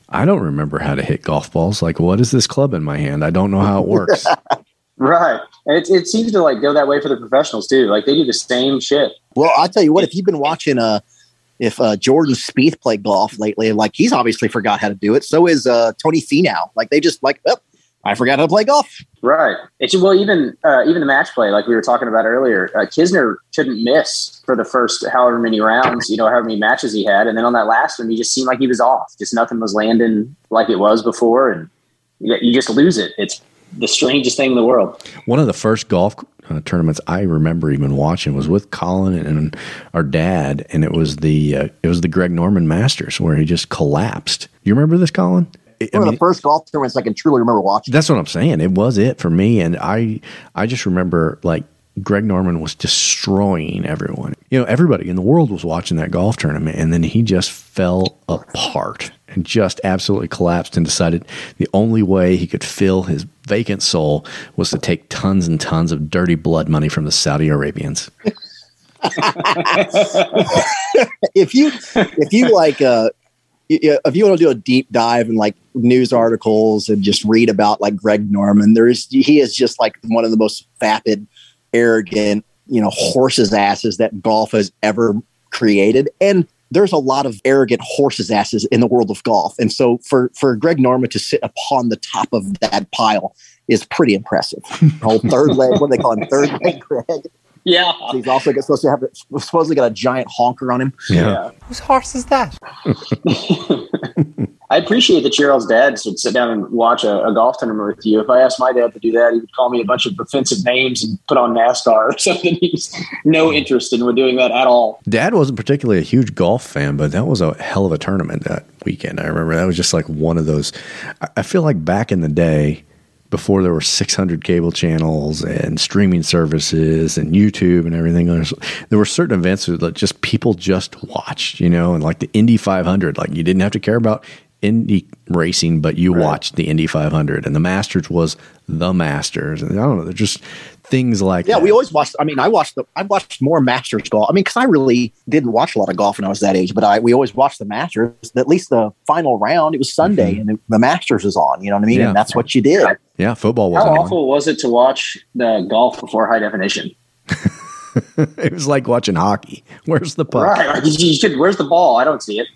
I don't remember how to hit golf balls. Like, what is this club in my hand? I don't know how it works. right. And it, it seems to like go that way for the professionals too. Like they do the same shit. Well, I'll tell you what, if you've been watching uh if uh Jordan Spieth played golf lately, like he's obviously forgot how to do it. So is uh Tony Finau. Like they just like, oh, I forgot how to play golf. Right. It's well, even uh, even the match play, like we were talking about earlier, uh, Kisner couldn't miss for the first however many rounds, you know, however many matches he had, and then on that last one, he just seemed like he was off. Just nothing was landing like it was before, and you, you just lose it. It's the strangest thing in the world. One of the first golf uh, tournaments I remember even watching was with Colin and our dad, and it was the uh, it was the Greg Norman Masters where he just collapsed. You remember this, Colin? I- I One of the first golf tournaments I can truly remember watching. that's what I'm saying. It was it for me, and I I just remember like Greg Norman was destroying everyone. You know, everybody in the world was watching that golf tournament, and then he just fell apart and just absolutely collapsed and decided the only way he could fill his vacant soul was to take tons and tons of dirty blood money from the Saudi Arabians. if you if you like uh if you want to do a deep dive in like news articles and just read about like Greg Norman, there's he is just like one of the most vapid, arrogant, you know, horses asses that golf has ever created. And there's a lot of arrogant horses asses in the world of golf. And so for for Greg Norman to sit upon the top of that pile is pretty impressive. Whole third leg, what do they call him? Third leg Greg. Yeah. So he's also got- supposed to have supposedly got a giant honker on him. Yeah. Whose horse is that? I appreciate that Cheryl's dad would sit down and watch a, a golf tournament with you. If I asked my dad to do that, he would call me a bunch of offensive names and put on NASCAR or something. He's no interest in doing that at all. Dad wasn't particularly a huge golf fan, but that was a hell of a tournament that weekend. I remember that was just like one of those. I- I feel like back in the day, before there were 600 cable channels and streaming services and YouTube and everything, there were certain events that just people just watched, you know, and like the Indy 500, like you didn't have to care about Indy racing, but you watched the Indy 500, and the Masters was the Masters, and I don't know, they're just things like Yeah, that. we always watched. I mean, I watched the. I watched more Masters golf. I mean, because I really didn't watch a lot of golf when I was that age, but I we always watched the Masters. At least the final round, it was Sunday, and the Masters was on. You know what I mean? Mm-hmm. Yeah. And that's what you did. yeah, football How wasn't on. awful was it to watch the golf before high definition? it was like watching hockey. Where's the puck? Right. You should, where's the ball? I don't see it.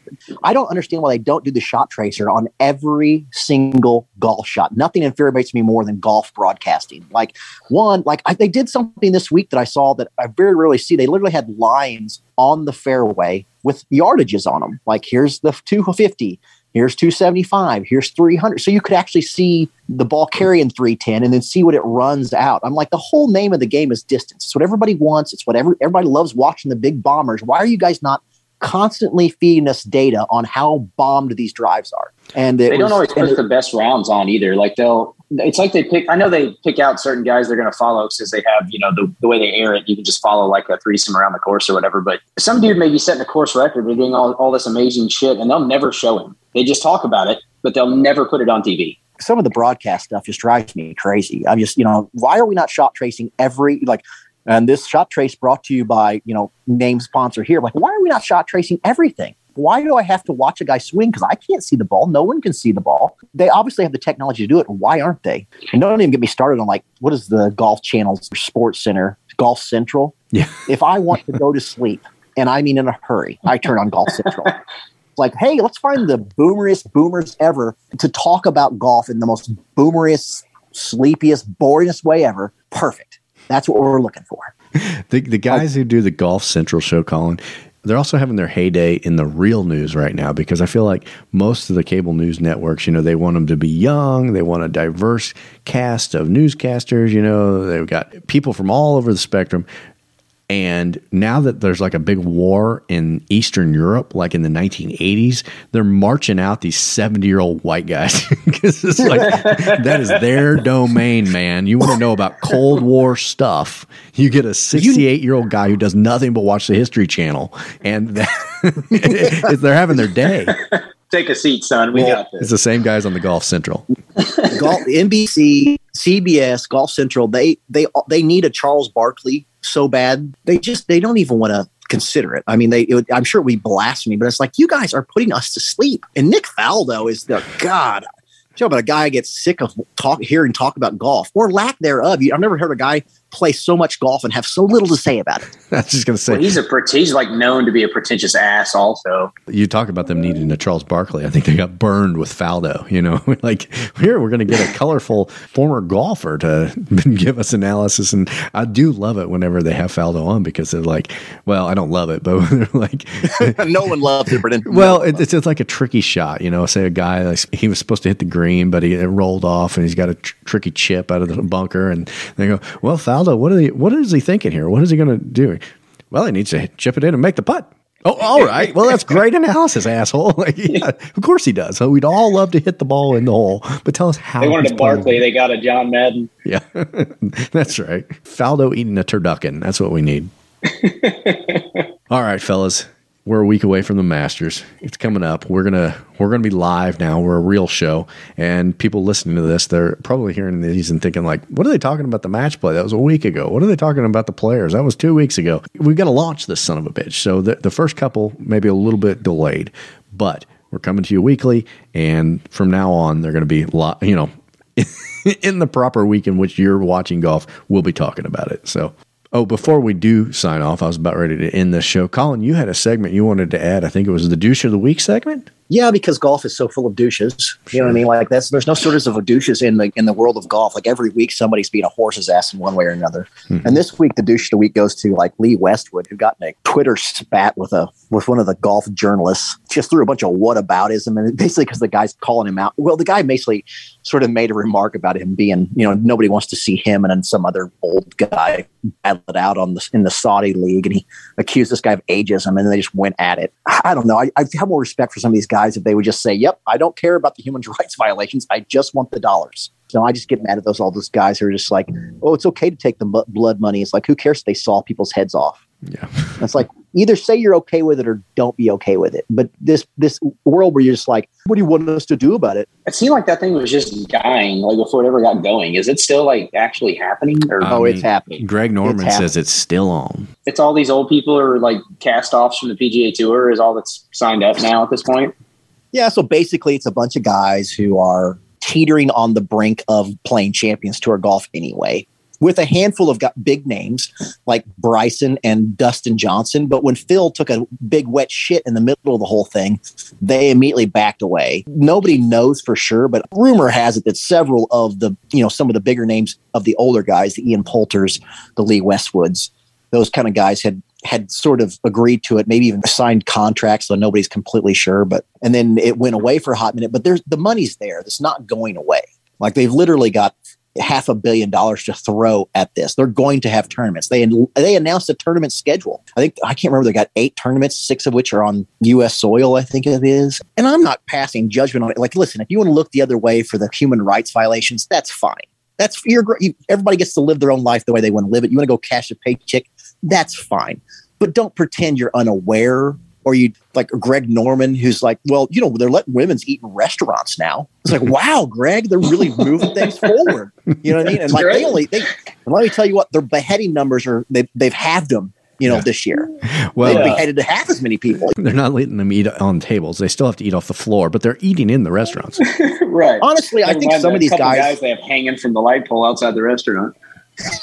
I don't understand why they don't do the shot tracer on every single golf shot. Nothing infuriates me more than golf broadcasting. Like one, like I, they did something this week that I saw that I very rarely see. They literally had lines on the fairway with yardages on them. Like here's the 250, here's 275, here's 300. So you could actually see the ball carrying 310 and then see what it runs out. I'm like, the whole name of the game is distance. It's what everybody wants. It's what every, everybody loves watching the big bombers. Why are you guys not constantly feeding us data on how bombed these drives are? And They don't was- always put it- the best rounds on either. Like they'll, it's like they pick. I know they pick out certain guys they're going to follow because they have, you know, the, the way they air it. You can just follow like a threesome around the course or whatever. But some dude may be setting a course record. They're doing all, all this amazing shit, and they'll never show him. They just talk about it, but they'll never put it on TV. Some of the broadcast stuff just drives me crazy. I'm just, you know, why are we not shot tracing every like and this shot trace brought to you by, you know, name sponsor here. Like, why are we not shot tracing everything? Why do I have to watch a guy swing? Because I can't see the ball. No one can see the ball. They obviously have the technology to do it. Why aren't they? And don't even get me started on like what is the golf channel's sports center, Golf Central. Yeah. If I want to go to sleep, and I mean in a hurry, I turn on Golf Central. like, hey, let's find the boomeriest boomers ever to talk about golf in the most boomeriest, sleepiest, boringest way ever. Perfect. That's what we're looking for. The, the guys who do the Golf Central show, Colin, they're also having their heyday in the real news right now because I feel like most of the cable news networks, you know, they want them to be young. They want a diverse cast of newscasters. You know, they've got people from all over the spectrum. And now that there's like a big war in Eastern Europe, like in the 1980s, they're marching out these 70 year old white guys because it's like that is their domain, man. You want to know about Cold War stuff? You get a 68 year old guy who does nothing but watch the History Channel, and that, they're having their day. Take a seat, son. We got this. It's the same guys on the Golf Central. Golf, NBC, CBS, Golf Central, they they they need a Charles Barkley so bad. They just they don't even want to consider it. I mean, they it would, I'm sure we blasphemy, but it's like you guys are putting us to sleep. And Nick Faldo is the god. Talk but a guy gets sick of talk hearing talk about golf or lack thereof. I've never heard a guy play so much golf and have so little to say about it. I was just going to say, Well, he's a pret- he's like known to be a pretentious ass. Also, you talk about them needing a Charles Barkley. I think they got burned with Faldo. You know, like here we're going to get a colorful former golfer to give us analysis, and I do love it whenever they have Faldo on because they're like, well, I don't love it, but they're like, no one loves it, Brendan. well, it, it's just like a tricky shot. You know, say a guy like he was supposed to hit the green, but he it rolled off, and he's got a tr- tricky chip out of the bunker, and they go, well, Faldo, what are they? What is he thinking here? What is he going to do? Well, he needs to chip it in and make the putt. Oh, all right. Well, that's great analysis, asshole. Like, yeah, of course he does. So we'd all love to hit the ball in the hole, but tell us how. they wanted a. Barkley. They got a John Madden. Yeah, that's right. Faldo eating a turducken. That's what we need. All right, fellas. We're a week away from the Masters. It's coming up. We're gonna we're gonna be live now. We're a real show, and people listening to this, they're probably hearing these and thinking like, "What are they talking about the match play? That was a week ago. What are they talking about the players? That was two weeks ago." We've got to launch this son of a bitch. So the the first couple maybe a little bit delayed, but we're coming to you weekly, and from now on, they're to be lot. You know, in the proper week in which you're watching golf, we'll be talking about it. So, oh, before we do sign off, I was about ready to end this show. Colin, you had a segment you wanted to add. I think it was the douche of the week segment. Yeah, because golf is so full of douches. You know what I mean? Like that's there's no shortage of douches in the in the world of golf. Like every week somebody's being a horse's ass in one way or another. Hmm. And this week the douche of the week goes to like Lee Westwood, who got in a Twitter spat with a with one of the golf journalists. Just threw a bunch of whataboutism and basically because the guy's calling him out. Well, the guy basically sort of made a remark about him being, you know, nobody wants to see him and then some other old guy battle it out on the in the Saudi league, and he accused this guy of ageism, and then they just went at it. I don't know. I, I have more respect for some of these guys if they would just say, "Yep, I don't care about the human rights violations. I just want the dollars." So I just get mad at those all those guys who are just like, "Oh, it's okay to take the bu- blood money." It's like, who cares if they saw people's heads off? Yeah. It's like either say you're okay with it or don't be okay with it. But this this world where you're just like, what do you want us to do about it? It seemed like that thing was just dying, like before it ever got going. Is it still like actually happening, or Oh, it's um, happening. Greg Norman It's says it's still on. it's all these old people are like cast offs from the PGA Tour? Is all that's signed up now at this point? Yeah, so basically, it's a bunch of guys who are teetering on the brink of playing Champions Tour golf anyway. with a handful of big names like Bryson and Dustin Johnson. But when Phil took a big wet shit in the middle of the whole thing, they immediately backed away. Nobody knows for sure, but rumor has it that several of the, you know, some of the bigger names of the older guys, the Ian Poulters, the Lee Westwoods, those kind of guys had had sort of agreed to it, maybe even signed contracts, so nobody's completely sure. But and then it went away for a hot minute. But there's the money's there. It's not going away. Like they've literally got half a billion dollars to throw at this. They're going to have tournaments. They they announced a tournament schedule. I think I can't remember. They got eight tournaments, six of which are on U.S. soil. I think it is. And I'm not passing judgment on it. Like, listen, if you want to look the other way for the human rights violations, that's fine. That's you're you, everybody gets to live their own life the way they want to live it. You want to go cash a paycheck, that's fine. But don't pretend you're unaware or you like Greg Norman, who's like, well, you know, they're letting women's eat in restaurants now. It's like, wow, Greg, they're really moving things forward. You know what I mean? And like they only they and let me tell you what, their beheading numbers are they've they've halved them. You know, yeah. this year, well, they've beheaded half as many people. They're not letting them eat on tables. They still have to eat off the floor, but they're eating in the restaurants. right. Honestly, I think some of these guys, guys they have hanging from the light pole outside the restaurant.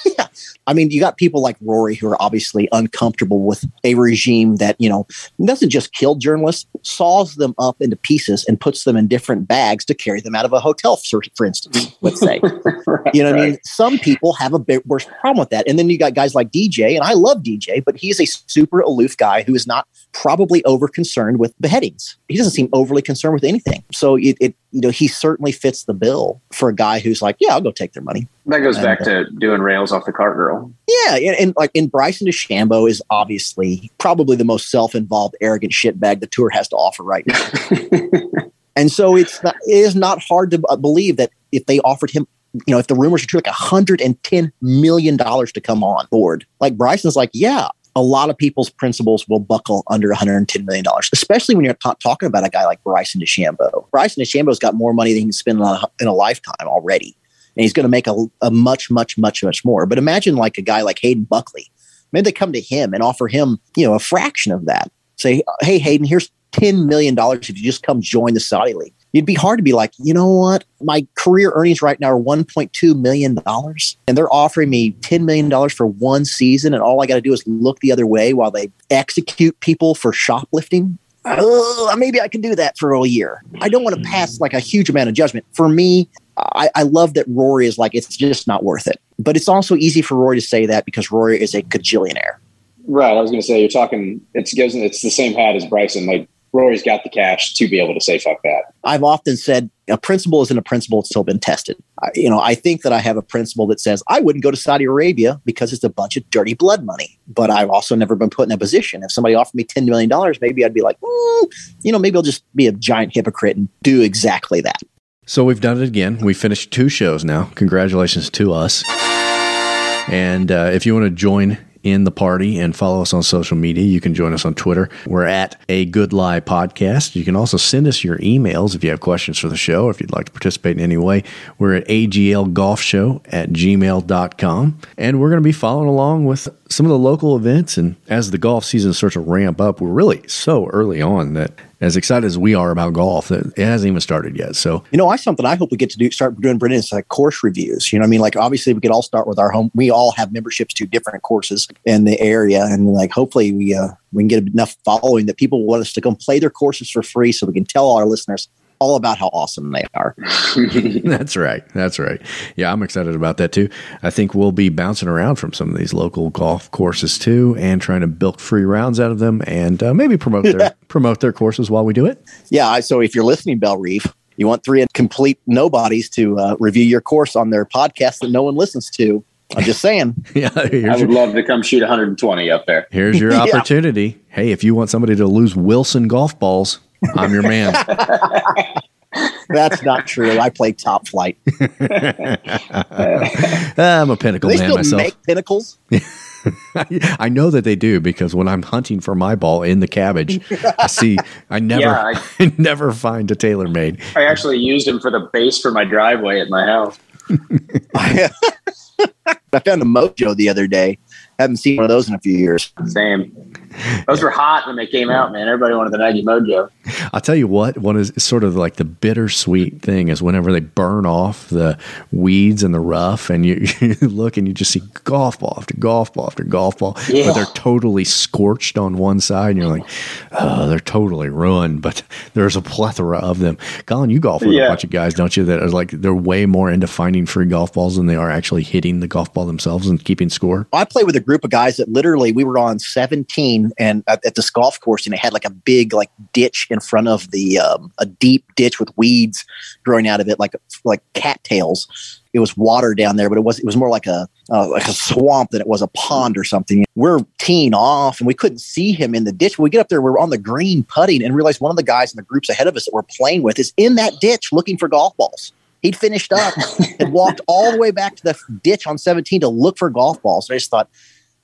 yeah. I mean, you got people like Rory who are obviously uncomfortable with a regime that, you know, doesn't just kill journalists, saws them up into pieces and puts them in different bags to carry them out of a hotel, for, for instance, let's say. right, you know what right. I mean? Some people have a bit worse problem with that. And then you got guys like DJ, and I love DJ, but he's a super aloof guy who is not probably over concerned with beheadings. He doesn't seem overly concerned with anything. So it, it you know, he certainly fits the bill for a guy who's like, yeah, I'll go take their money. That goes and, back uh, to doing rails off the cart girl. Yeah, and, and like in Bryson DeChambeau is obviously probably the most self-involved, arrogant shitbag the tour has to offer right now. and so it's not, it is not hard to uh, believe that if they offered him you know, if the rumors are true, like $110 million to come on board. Like Bryson's like, yeah, a lot of people's principles will buckle under $110 million, especially when you're t- talking about a guy like Bryson DeChambeau. Bryson DeChambeau's got more money than he can spend in a, in a lifetime already. And he's going to make a, a, much, much, much, much more. But imagine like a guy like Hayden Buckley. Maybe they come to him and offer him, you know, a fraction of that. Say, hey, Hayden, here's $10 million if you just come join the Saudi League it'd be hard to be like, you know what? My career earnings right now are $1.2 million, and they're offering me $10 million for one season, and all I got to do is look the other way while they execute people for shoplifting. Uh, maybe I can do that for a year. I don't want to pass like a huge amount of judgment. For me, I, I, love that Rory is like, it's just not worth it. But it's also easy for Rory to say that because Rory is a gajillionaire. Right. I was going to say, you're talking, it's, it's the same hat as Bryson. Like, Rory's got the cash to be able to say fuck that. I've often said a principle isn't a principle; it's still been tested. I, you know, I think that I have a principle that says I wouldn't go to Saudi Arabia because it's a bunch of dirty blood money. But I've also never been put in a position. If somebody offered me ten million dollars, maybe I'd be like, mm, you know, maybe I'll just be a giant hypocrite and do exactly that. So we've done it again. We finished two shows now. Congratulations to us. And uh, if you want to join in the party and follow us on social media. You can join us on Twitter. We're at A Good Lie Podcast. You can also send us your emails if you have questions for the show, or if you'd like to participate in any way. We're at aglgolfshow at gmail.com. And we're going to be following along with some of the local events. And as the golf season starts to ramp up, we're really so early on that as excited as we are about golf, it hasn't even started yet. So, you know, I something I hope we get to do start doing, Brendan, is like course reviews. You know, I mean, like obviously we could all start with our home. We all have memberships to different courses in the area, and like hopefully we uh, we can get enough following that people want us to come play their courses for free, so we can tell our listeners all about how awesome they are. That's right. That's right. Yeah, I'm excited about that too. I think we'll be bouncing around from some of these local golf courses too, and trying to bilk free rounds out of them, and uh, maybe promote their promote their courses while we do it. Yeah. So if you're listening, Bellerive, you want three complete nobodies to uh, review your course on their podcast that no one listens to. I'm just saying. yeah, I would your, love to come shoot 120 up there. Here's your opportunity. yeah. Hey, if you want somebody to lose Wilson golf balls, I'm your man. That's not true. I play Top-Flite. I'm a pinnacle man still myself. Make pinnacles. I know that they do because when I'm hunting for my ball in the cabbage, I see I never yeah, I, I never find a TaylorMade. I actually used them for the base for my driveway at my house. I found a mojo the other day. Haven't seen one of those in a few years. Same. Those were hot when they came out, man. Everybody wanted the Nike Mojo. I'll tell you what, what is sort of like the bittersweet thing is whenever they burn off the weeds and the rough and you, you look and you just see golf ball after golf ball after golf ball, Yeah. but they're totally scorched on one side and you're like, oh, they're totally ruined, but there's a plethora of them. Colin, you golf with a bunch of guys, don't you, that are like, they're way more into finding free golf balls than they are actually hitting the golf ball themselves and keeping score? I played with a group of guys that literally we were on 17 and at, at this golf course and it had like a big like ditch in front of the um, a deep ditch with weeds growing out of it like like cattails. It was water down there, but it was it was more like a uh, like a swamp than it was a pond or something. We're teeing off and we couldn't see him in the ditch. When we get up there, we're on the green putting and realize one of the guys in the groups ahead of us that we're playing with is in that ditch looking for golf balls. He'd finished up and walked all the way back to the ditch on 17 to look for golf balls. And I just thought,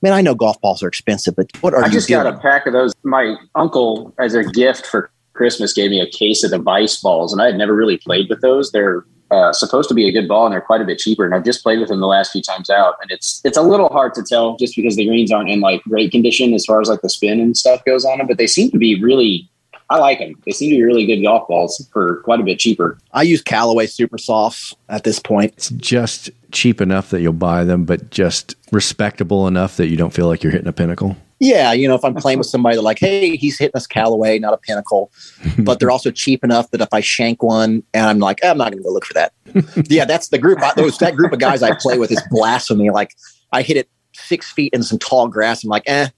man, I know golf balls are expensive, but what are I you just doing? got a pack of those. My uncle, as a gift for Christmas, gave me a case of the Vice balls, and I had never really played with those. They're uh, supposed to be a good ball, and they're quite a bit cheaper. And I've just played with them the last few times out, and it's it's a little hard to tell just because the greens aren't in like great condition as far as like the spin and stuff goes on them. But they seem to be really. I like them. They seem to be really good golf balls for quite a bit cheaper. I use Callaway Super Softs at this point. It's just cheap enough that you'll buy them, but just respectable enough that you don't feel like you're hitting a pinnacle. Yeah, you know, if I'm playing with somebody that like, hey, he's hitting us Callaway, not a Pinnacle, but they're also cheap enough that if I shank one and I'm like, I'm not going to go look for that. yeah, that's the group. Those that group of guys I play with is blasphemy. Like I hit it six feet in some tall grass. I'm like, eh,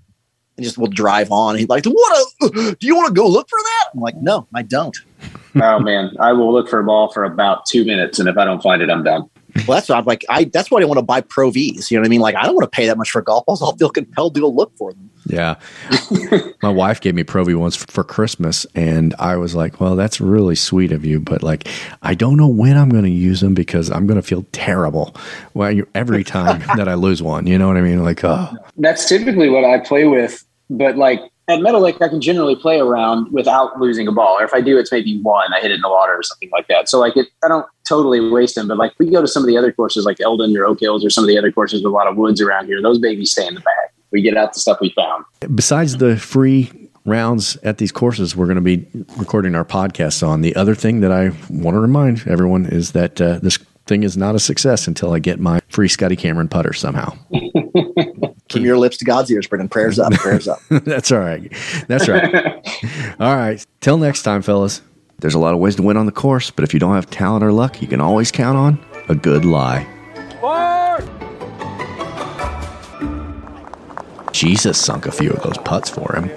and just will drive on. He's like, what? A, do you want to go look for that? I'm like, no, I don't. oh man, I will look for a ball for about two minutes, and if I don't find it, I'm done. Well, that's what I'm like. I that's why I want to buy Pro V's. You know what I mean? Like, I don't want to pay that much for golf balls. I'll feel compelled to go look for them. Yeah. My wife gave me Pro V once for Christmas, and I was like, well, that's really sweet of you, but like, I don't know when I'm going to use them because I'm going to feel terrible well, every time that I lose one. You know what I mean? Like, oh, That's typically what I play with, but like at Meadow Lake, I can generally play around without losing a ball. Or if I do, it's maybe one. I hit it in the water or something like that. So like it, I don't totally waste them. But like we go to some of the other courses, like Eldon or Oak Hills, or some of the other courses with a lot of woods around here. Those babies stay in the bag. We get out the stuff we found. besides the free rounds at these courses we're going to be recording our podcasts on the other thing that i want to remind everyone is that uh, this thing is not a success until i get my free scotty cameron putter somehow From your lips to God's ears, Brendan. Prayers up, prayers up. that's all right. That's right. All right. Till next time fellas. There's a lot of ways to win on the course but if you don't have talent or luck you can always count on a good lie. Jesus sunk a few of those putts for him